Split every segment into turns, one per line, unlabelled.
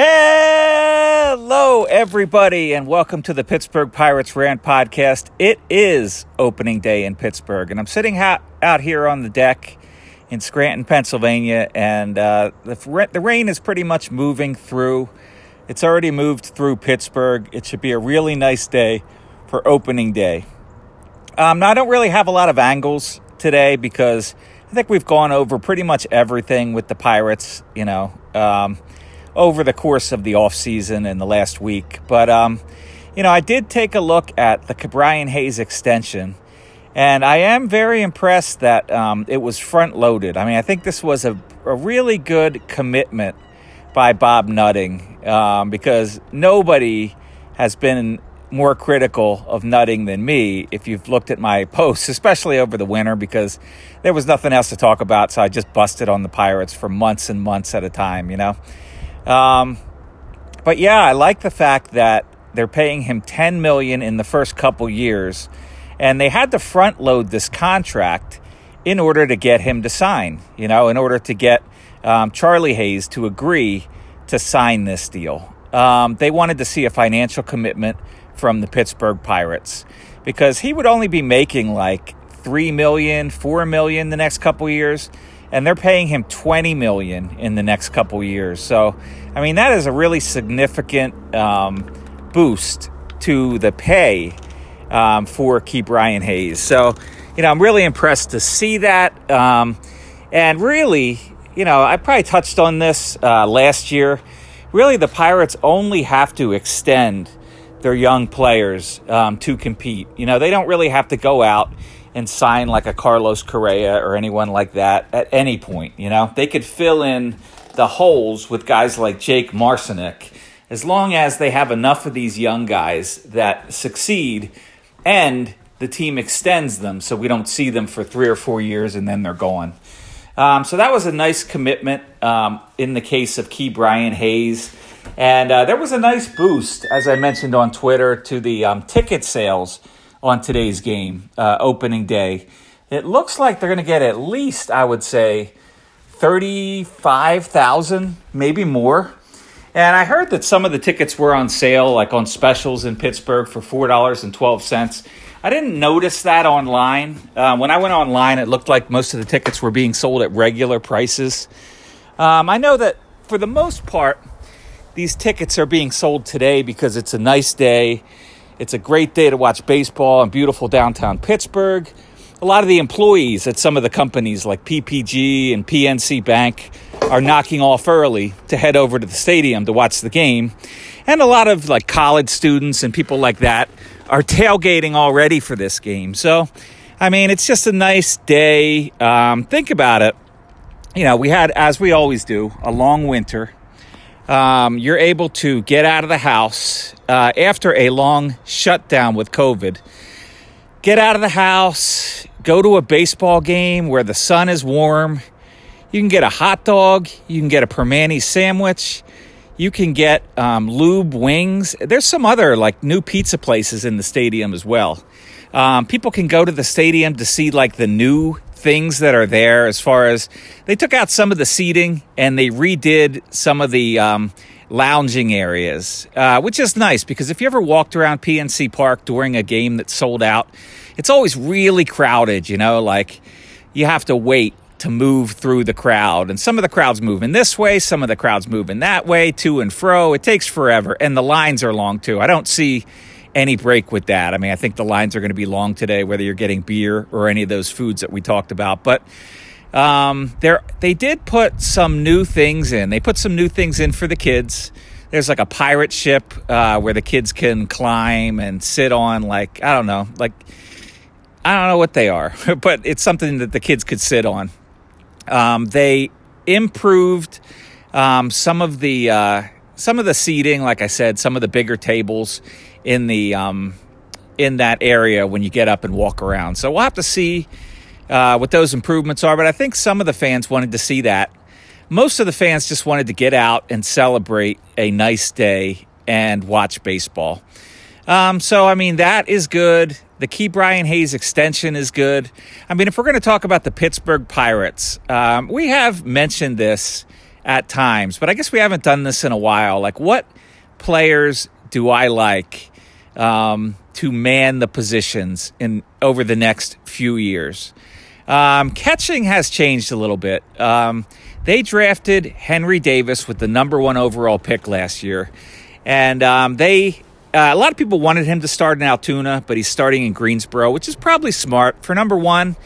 Hello, everybody, and welcome to the Pittsburgh Pirates Rant podcast. It is opening day in Pittsburgh, and I'm sitting ha- out here on the deck in Scranton, Pennsylvania, and uh, the, the rain is pretty much moving through. It's already moved through Pittsburgh. It should be a really nice day for opening day. Um, now, I don't really have a lot of angles today because I think we've gone over pretty much everything with the Pirates, you know. Um, over the course of the off season and the last week. But um, you know, I did take a look at the Ke'Bryan Hayes extension, and I am very impressed that um, it was front loaded. I mean, I think this was a, a really good commitment by Bob Nutting um, because nobody has been more critical of nutting than me if you've looked at my posts, especially over the winter, because there was nothing else to talk about. So I just busted on the Pirates for months and months at a time, you know? Um, but yeah, I like the fact that they're paying him 10 million in the first couple years, and they had to front load this contract in order to get him to sign. You know, in order to get um, Charlie Hayes to agree to sign this deal. Um, they wanted to see a financial commitment from the Pittsburgh Pirates because he would only be making like three million, four million the next couple years and they're paying him 20 million in the next couple years. So, I mean, that is a really significant um, boost to the pay um, for Ke'Bryan Hayes. So, you know, I'm really impressed to see that. Um, and really, you know, I probably touched on this uh, last year. Really, the Pirates only have to extend their young players um, to compete. You know, they don't really have to go out and sign like a Carlos Correa or anyone like that at any point. You know, they could fill in the holes with guys like Jake Marisnick as long as they have enough of these young guys that succeed and the team extends them so we don't see them for three or four years and then they're gone. Um, so that was a nice commitment um, in the case of Ke'Bryan Hayes. And uh, there was a nice boost, as I mentioned on Twitter, to the um, ticket sales on today's game, uh, opening day. It looks like they're going to get at least, I would say, 35,000, maybe more. And I heard that some of the tickets were on sale, like on specials in Pittsburgh for $4.12. I didn't notice that online. Uh, when I went online, it looked like most of the tickets were being sold at regular prices. Um, I know that for the most part, these tickets are being sold today because it's a nice day it's a great day to watch baseball in beautiful downtown Pittsburgh. A lot of the employees at some of the companies like PPG and PNC Bank are knocking off early to head over to the stadium to watch the game. And a lot of like college students and people like that are tailgating already for this game. So, I mean, it's just a nice day. Um, think about it. You know, we had, as we always do, a long winter um, you're able to get out of the house uh, after a long shutdown with COVID. Get out of the house, go to a baseball game where the sun is warm. You can get a hot dog, you can get a Primanti sandwich, you can get um, lube wings. There's some other like new pizza places in the stadium as well. Um, people can go to the stadium to see like the new things that are there as far as they took out some of the seating and they redid some of the um, lounging areas, uh, which is nice because if you ever walked around PNC Park during a game that's sold out, it's always really crowded, you know, like you have to wait to move through the crowd. And some of the crowds move in this way, some of the crowds move in that way, to and fro. It takes forever. And the lines are long too. I don't see any break with that. I mean, I think the lines are going to be long today, whether you're getting beer or any of those foods that we talked about. But um, there, they did put some new things in. They put some new things in for the kids. There's like a pirate ship uh, where the kids can climb and sit on, like I don't know, like I don't know what they are, but it's something that the kids could sit on. Um, they improved um, some of the uh, some of the seating, like I said, some of the bigger tables in the um, in that area when you get up and walk around. So we'll have to see uh, what those improvements are. But I think some of the fans wanted to see that. Most of the fans just wanted to get out and celebrate a nice day and watch baseball. Um, so I mean that is good. The Ke'Bryan Hayes extension is good. I mean, if we're going to talk about the Pittsburgh Pirates, um, we have mentioned this at times, but I guess we haven't done this in a while. Like, what players do I like um, to man the positions in over the next few years? Um, catching has changed a little bit. Um, they drafted Henry Davis with the number one overall pick last year, and um, they uh, a lot of people wanted him to start in Altoona, but he's starting in Greensboro, which is probably smart for number one.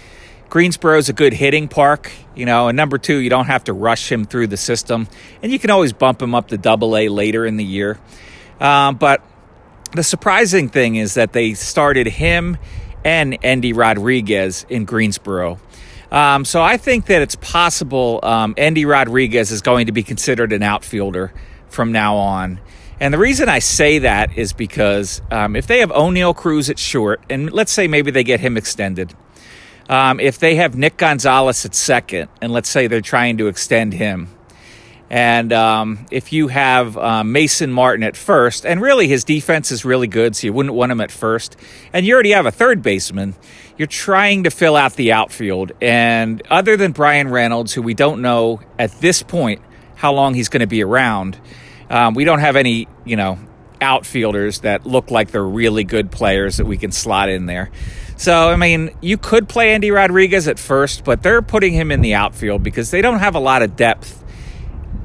Greensboro is a good hitting park, you know, and number two, you don't have to rush him through the system, and you can always bump him up to Double A later in the year. Um, but the surprising thing is that they started him and Endy Rodriguez in Greensboro. Um, so I think that it's possible um, Endy Rodriguez is going to be considered an outfielder from now on. And the reason I say that is because um, if they have Oneil Cruz at short, and let's say maybe they get him extended, um, if they have Nick Gonzalez at second, and let's say they're trying to extend him, and um, if you have uh, Mason Martin at first, and really his defense is really good, so you wouldn't want him at first, and you already have a third baseman, you're trying to fill out the outfield. And other than Bryan Reynolds, who we don't know at this point how long he's going to be around, um, we don't have any, you know, outfielders that look like they're really good players that we can slot in there. So, I mean, you could play Endy Rodriguez at first, but they're putting him in the outfield because they don't have a lot of depth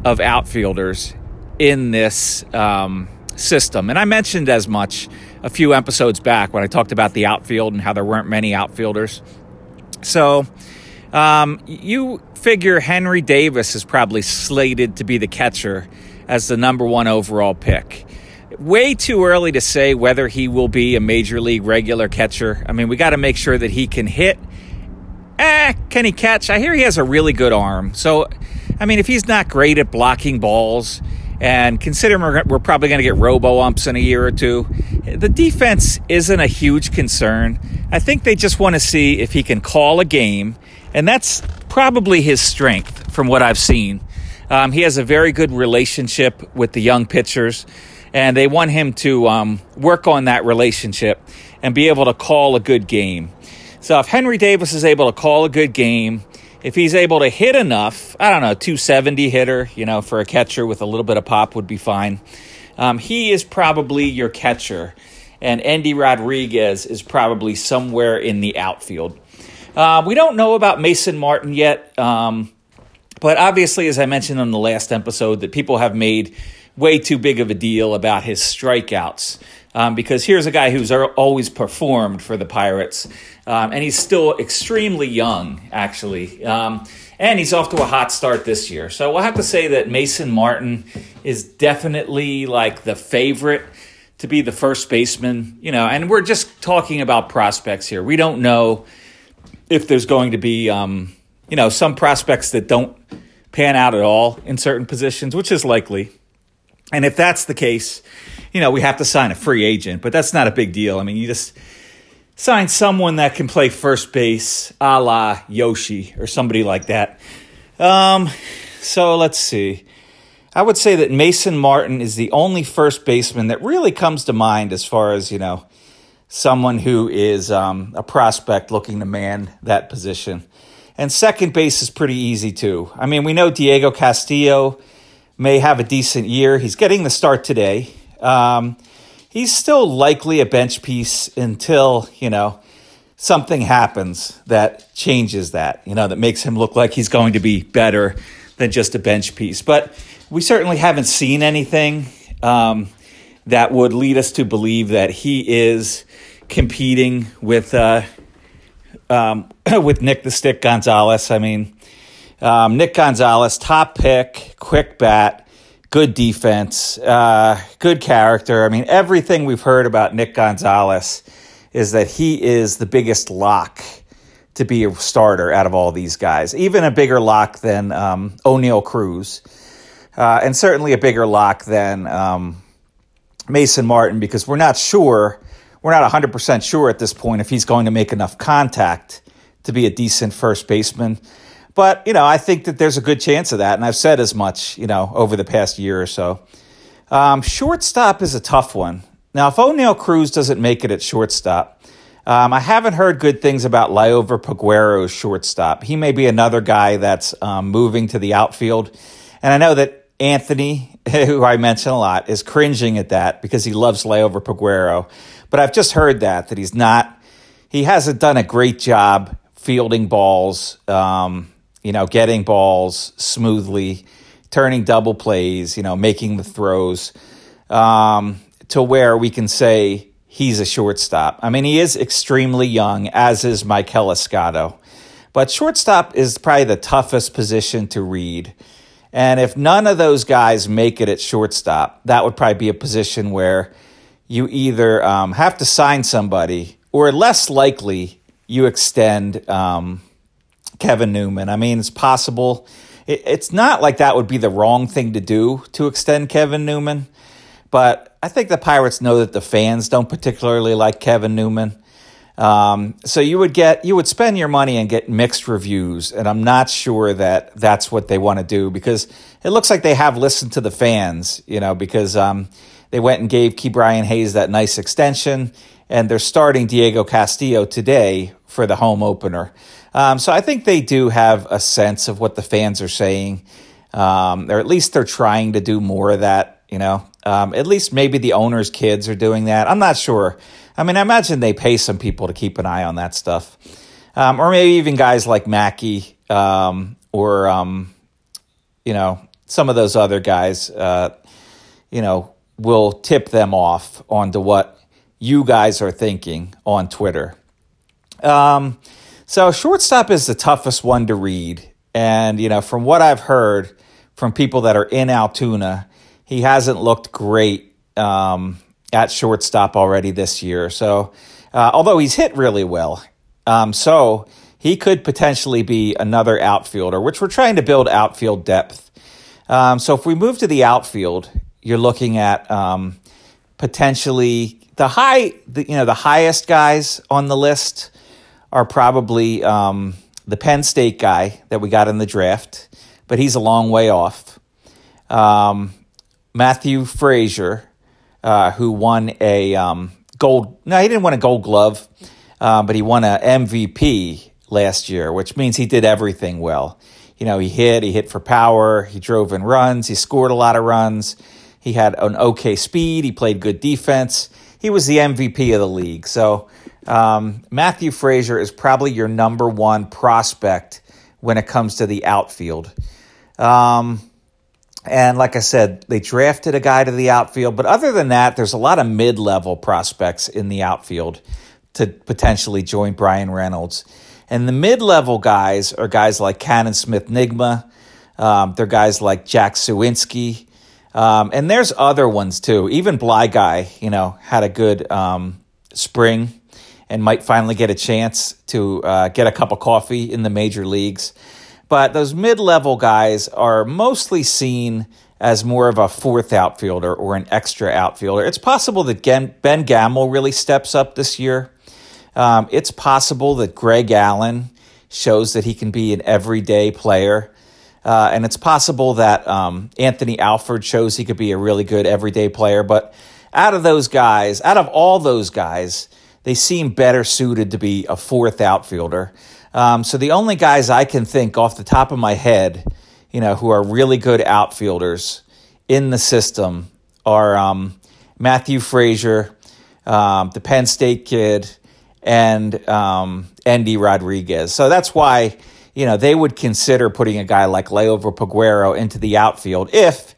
of outfielders in this um, system. And I mentioned as much a few episodes back when I talked about the outfield and how there weren't many outfielders. So, um, you figure Henry Davis is probably slated to be the catcher as the number one overall pick way too early to say whether he will be a major league regular catcher. I mean, we got to make sure that he can hit. Eh, can he catch? I hear he has a really good arm. So, I mean, if he's not great at blocking balls, and considering we're, we're probably going to get robo umps in a year or two, the defense isn't a huge concern. I think they just want to see if he can call a game, and that's probably his strength from what I've seen. Um, he has a very good relationship with the young pitchers and they want him to um, work on that relationship and be able to call a good game. So if Henry Davis is able to call a good game, if he's able to hit enough, I don't know, 270 hitter, you know, for a catcher with a little bit of pop would be fine. Um, he is probably your catcher, and Endy Rodriguez is probably somewhere in the outfield. Uh, we don't know about Mason Martin yet, um, but obviously, as I mentioned on the last episode, that people have made way too big of a deal about his strikeouts. Um, because here's a guy who's always performed for the Pirates, um, and he's still extremely young, actually. Um, and he's off to a hot start this year. So we'll have to say that Mason Martin is definitely like the favorite to be the first baseman, you know, and we're just talking about prospects here. We don't know if there's going to be, um, you know, some prospects that don't pan out at all in certain positions, which is likely. And if that's the case, you know, we have to sign a free agent, but that's not a big deal. I mean, you just sign someone that can play first base a la Yoshi or somebody like that. Um, so let's see. I would say that Mason Martin is the only first baseman that really comes to mind as far as, you know, someone who is um, a prospect looking to man that position. And second base is pretty easy too. I mean, we know Diego Castillo may have a decent year. He's getting the start today. Um, he's still likely a bench piece until, you know, something happens that changes that, you know, that makes him look like he's going to be better than just a bench piece. But we certainly haven't seen anything um, that would lead us to believe that he is competing with uh, um, with Nick the Stick Gonzalez. I mean, um, Nick Gonzalez, top pick, quick bat, good defense, uh, good character. I mean, everything we've heard about Nick Gonzalez is that he is the biggest lock to be a starter out of all these guys, even a bigger lock than um, Oneil Cruz, uh, and certainly a bigger lock than um, Mason Martin because we're not sure, we're not 100% sure at this point if he's going to make enough contact to be a decent first baseman. But, you know, I think that there's a good chance of that. And I've said as much, you know, over the past year or so. Um, shortstop is a tough one. Now, if Oneil Cruz doesn't make it at shortstop, um, I haven't heard good things about Liover Peguero's shortstop. He may be another guy that's um, moving to the outfield. And I know that Anthony, who I mention a lot, is cringing at that because he loves Liover Peguero. But I've just heard that, that he's not, he hasn't done a great job fielding balls, um, you know, getting balls smoothly, turning double plays, you know, making the throws um, to where we can say he's a shortstop. I mean, he is extremely young, as is Maikel Escotto. But shortstop is probably the toughest position to read. And if none of those guys make it at shortstop, that would probably be a position where you either um, have to sign somebody or less likely you extend um, Kevin Newman. I mean, it's possible. It, it's not like that would be the wrong thing to do to extend Kevin Newman, but I think the Pirates know that the fans don't particularly like Kevin Newman. Um, so you would get you would spend your money and get mixed reviews, and I'm not sure that that's what they want to do because it looks like they have listened to the fans, you know, because um, they went and gave Ke'Bryan Hayes that nice extension, and they're starting Diego Castillo today for the home opener. Um, so I think they do have a sense of what the fans are saying, um, or at least they're trying to do more of that. You know, um, at least maybe the owners' kids are doing that. I'm not sure. I mean, I imagine they pay some people to keep an eye on that stuff, um, or maybe even guys like Mackey um, or um, you know some of those other guys. Uh, you know, will tip them off onto what you guys are thinking on Twitter. Um, so shortstop is the toughest one to read, and you know from what I've heard from people that are in Altoona, he hasn't looked great um, at shortstop already this year. So uh, although he's hit really well, um, so he could potentially be another outfielder, which we're trying to build outfield depth. Um, so if we move to the outfield, you're looking at um, potentially the high, the, you know, the highest guys on the list are probably um, the Penn State guy that we got in the draft, but he's a long way off. Um, Matthew Fraizer, uh, who won a um, gold, no, he didn't win a gold glove, uh, but he won an MVP last year, which means he did everything well. You know, he hit, he hit for power, he drove in runs, he scored a lot of runs, he had an okay speed, he played good defense. He was the MVP of the league. So, um, Matthew Fraizer is probably your number one prospect when it comes to the outfield. Um, and like I said, they drafted a guy to the outfield. But other than that, there's a lot of mid level prospects in the outfield to potentially join Bryan Reynolds. And the mid level guys are guys like Canaan Smith-Njigba. Um, they're guys like Jack Suwinski. Um, and there's other ones too. Even Bly Guy, you know, had a good um, spring and might finally get a chance to uh, get a cup of coffee in the major leagues. But those mid level guys are mostly seen as more of a fourth outfielder or an extra outfielder. It's possible that Ben Gamel really steps up this year. Um, it's possible that Greg Allen shows that he can be an everyday player. Uh, and it's possible that um, Anthony Alford shows he could be a really good everyday player. But out of those guys, out of all those guys, they seem better suited to be a fourth outfielder. Um, so the only guys I can think off the top of my head, you know, who are really good outfielders in the system are um, Matthew Fraizer, um, the Penn State kid, and um, Endy Rodriguez. So that's why you know they would consider putting a guy like Liover Peguero into the outfield if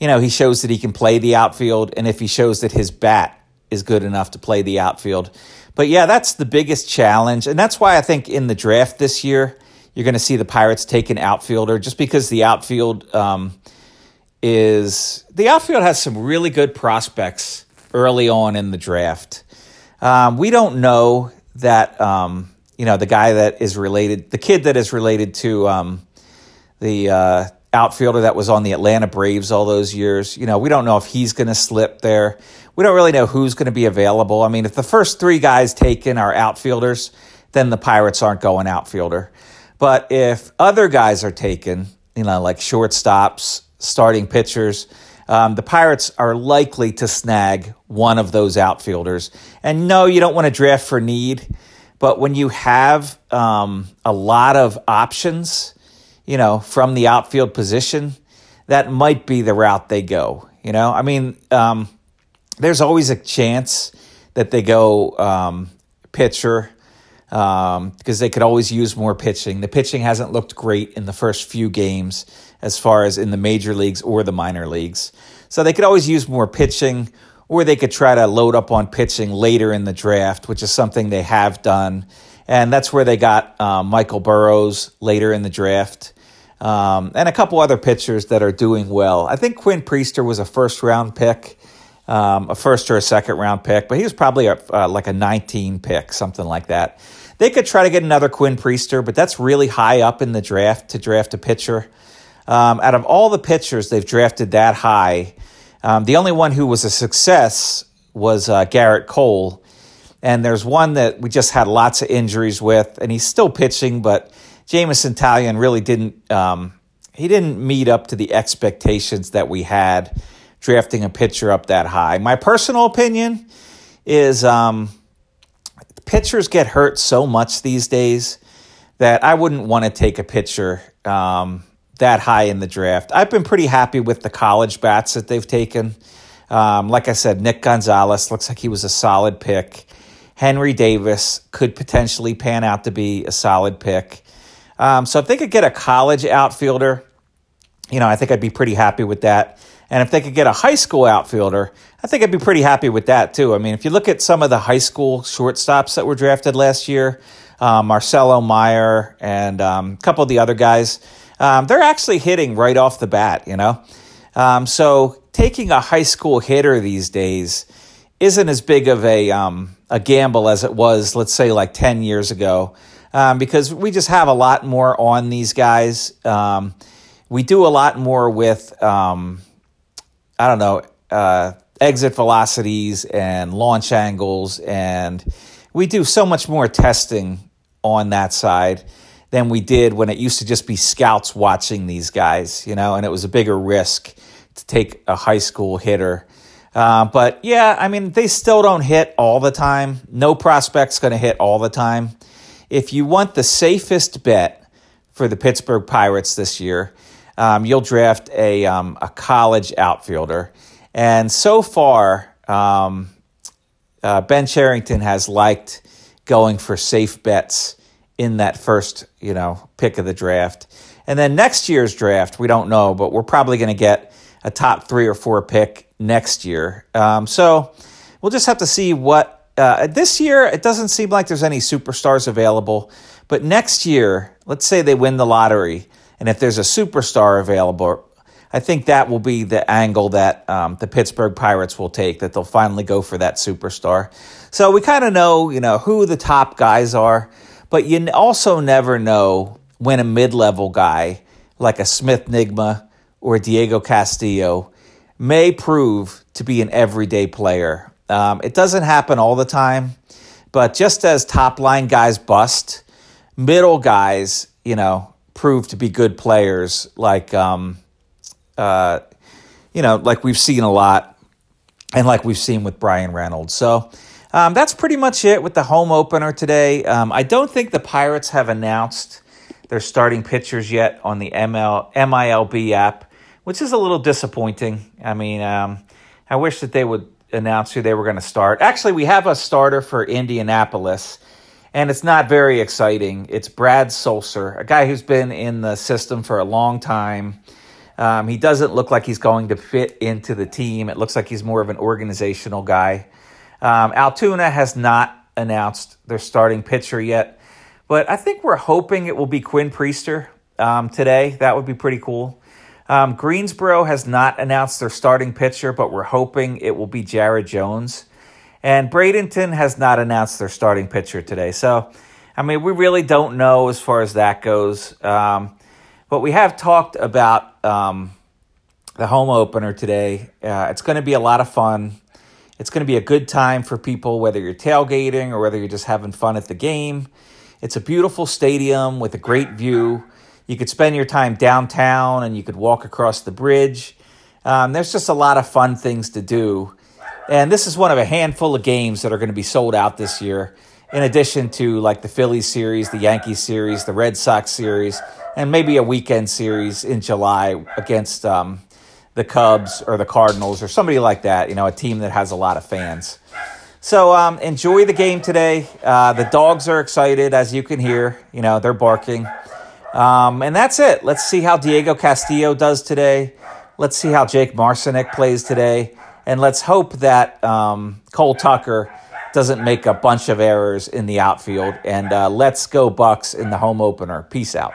you know he shows that he can play the outfield and if he shows that his bat is good enough to play the outfield. But yeah, that's the biggest challenge. And that's why I think in the draft this year, you're going to see the Pirates take an outfielder just because the outfield um, is the outfield has some really good prospects early on in the draft. Um, we don't know that um, you know the guy that is related, the kid that is related to um, the uh, outfielder that was on the Atlanta Braves all those years. You know, we don't know if he's going to slip there we don't really know who's going to be available. I mean, if the first three guys taken are outfielders, then the Pirates aren't going outfielder. But if other guys are taken, you know, like shortstops, starting pitchers, um, the Pirates are likely to snag one of those outfielders. And no, you don't want to draft for need, but when you have um, a lot of options, you know, from the outfield position, that might be the route they go. You know, I mean, um, there's always a chance that they go um, pitcher um, because they could always use more pitching. The pitching hasn't looked great in the first few games as far as in the major leagues or the minor leagues. So they could always use more pitching, or they could try to load up on pitching later in the draft, which is something they have done. And that's where they got um, Michael Burrows later in the draft. Um, and a couple other pitchers that are doing well. I think Quinn Priester was a first round pick, um, a first or a second round pick, but he was probably a, uh, like a 19 pick, something like that. They could try to get another Quinn Priester, but that's really high up in the draft to draft a pitcher. Um, out of all the pitchers they've drafted that high, um, the only one who was a success was uh, Gerrit Cole. And there's one that we just had lots of injuries with, and he's still pitching, but Jameson Taillon really didn't um, he didn't meet up to the expectations that we had drafting a pitcher up that high. My personal opinion is um, pitchers get hurt so much these days that I wouldn't want to take a pitcher um, that high in the draft. I've been pretty happy with the college bats that they've taken. Um, like I said, Nick Gonzalez looks like he was a solid pick. Henry Davis could potentially pan out to be a solid pick. Um, so if they could get a college outfielder, you know, I think I'd be pretty happy with that. And if they could get a high school outfielder, I think I'd be pretty happy with that too. I mean, if you look at some of the high school shortstops that were drafted last year, uh, Marcelo Meyer and um, a couple of the other guys, um, they're actually hitting right off the bat, you know? Um, so taking a high school hitter these days isn't as big of a, um, a gamble as it was, let's say, like 10 years ago um, because we just have a lot more on these guys. Um, we do a lot more with, um, I don't know, uh, exit velocities and launch angles, and we do so much more testing on that side than we did when it used to just be scouts watching these guys, you know, and it was a bigger risk to take a high school hitter. Uh, but yeah, I mean, they still don't hit all the time. No prospect's going to hit all the time if you want the safest bet for the Pittsburgh Pirates this year, um, you'll draft a, um, a college outfielder. And so far, um, uh, Ben Cherington has liked going for safe bets in that first, you know, pick of the draft. And then next year's draft, we don't know, but we're probably going to get a top three or four pick next year. Um, so we'll just have to see what uh, this year, it doesn't seem like there's any superstars available. But next year, let's say they win the lottery, and if there's a superstar available, I think that will be the angle that um, the Pittsburgh Pirates will take. That they'll finally go for that superstar. So we kind of know, you know, who the top guys are, but you also never know when a mid-level guy like a Smith-Njigba or Diego Castillo may prove to be an everyday player um, it doesn't happen all the time, but just as top line guys bust, middle guys, you know, prove to be good players. Like, um, uh, you know, like we've seen a lot, and like we've seen with Bryan Reynolds. So. Um, that's pretty much it with the home opener today. Um, I don't think the Pirates have announced their starting pitchers yet on the ML, MILB app, which is a little disappointing. I mean, um, I wish that they would announce who they were going to start. Actually, we have a starter for Indianapolis, and it's not very exciting. It's Brad Sulser, a guy who's been in the system for a long time. Um, he doesn't look like he's going to fit into the team. It looks like he's more of an organizational guy. Um, Altoona has not announced their starting pitcher yet, but I think we're hoping it will be Quinn Priester um, today. That would be pretty cool. Um, Greensboro has not announced their starting pitcher, but we're hoping it will be Jared Jones. And Bradenton has not announced their starting pitcher today. So, I mean, we really don't know as far as that goes. Um, but we have talked about um, the home opener today. Uh, it's going to be a lot of fun. It's going to be a good time for people, whether you're tailgating or whether you're just having fun at the game. It's a beautiful stadium with a great view. You could spend your time downtown and you could walk across the bridge. Um, there's just a lot of fun things to do. And this is one of a handful of games that are going to be sold out this year, in addition to like the Phillies series, the Yankees series, the Red Sox series, and maybe a weekend series in July against um, the Cubs or the Cardinals or somebody like that. You know, a team that has a lot of fans. So um, enjoy the game today. Uh, the dogs are excited, as you can hear. You know, they're barking. Um, and that's it. Let's see how Diego Castillo does today. Let's see how Jake Marisnick plays today. And let's hope that um, Cole Tucker doesn't make a bunch of errors in the outfield. And uh, let's go Bucs in the home opener. Peace out.